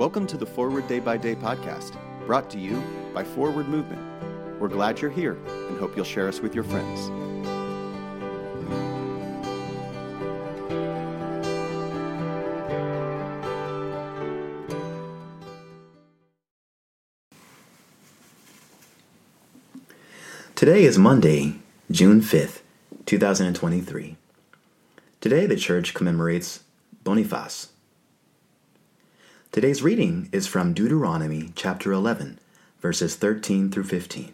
Welcome to the Forward Day by Day podcast, brought to you by Forward Movement. We're glad you're here and hope you'll share us with your friends. Today is Monday, June 5th, 2023. Today the church commemorates Boniface. Today's reading is from Deuteronomy chapter 11, verses 13 through 15.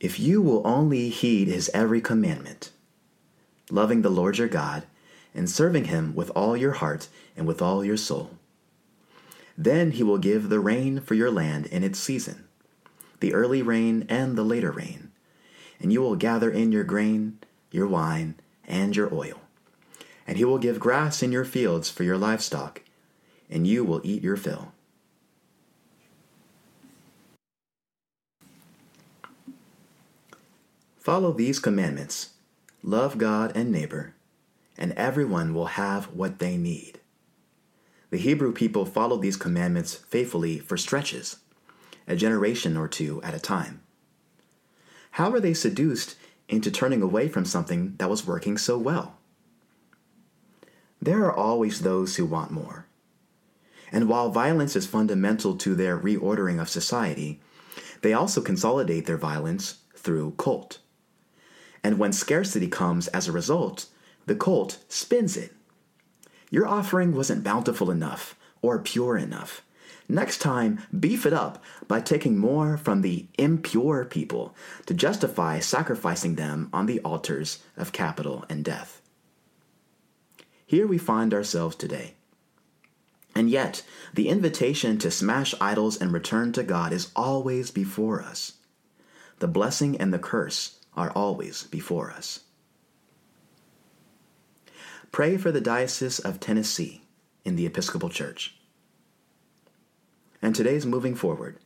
If you will only heed his every commandment, loving the Lord your God, and serving him with all your heart and with all your soul, then he will give the rain for your land in its season, the early rain and the later rain, and you will gather in your grain, your wine, and your oil. And he will give grass in your fields for your livestock and you will eat your fill. Follow these commandments love God and neighbor, and everyone will have what they need. The Hebrew people followed these commandments faithfully for stretches, a generation or two at a time. How were they seduced into turning away from something that was working so well? There are always those who want more. And while violence is fundamental to their reordering of society, they also consolidate their violence through cult. And when scarcity comes as a result, the cult spins it. Your offering wasn't bountiful enough or pure enough. Next time, beef it up by taking more from the impure people to justify sacrificing them on the altars of capital and death. Here we find ourselves today. And yet, the invitation to smash idols and return to God is always before us. The blessing and the curse are always before us. Pray for the Diocese of Tennessee in the Episcopal Church. And today's moving forward.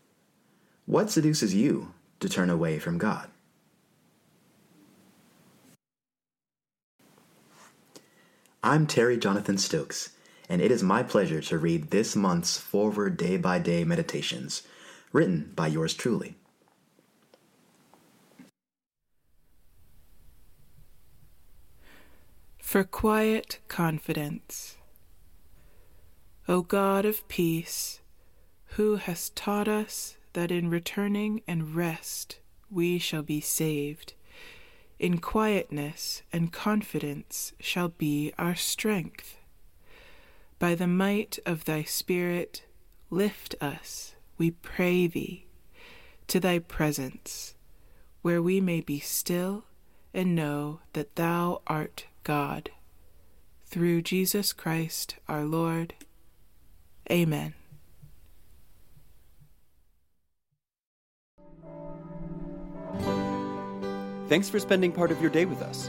What seduces you to turn away from God? I'm Terry Jonathan Stokes and it is my pleasure to read this month's Forward Day by Day Meditations, written by yours truly. For quiet confidence. O God of peace, who hast taught us that in returning and rest we shall be saved, in quietness and confidence shall be our strength. By the might of thy Spirit, lift us, we pray thee, to thy presence, where we may be still and know that thou art God. Through Jesus Christ our Lord. Amen. Thanks for spending part of your day with us.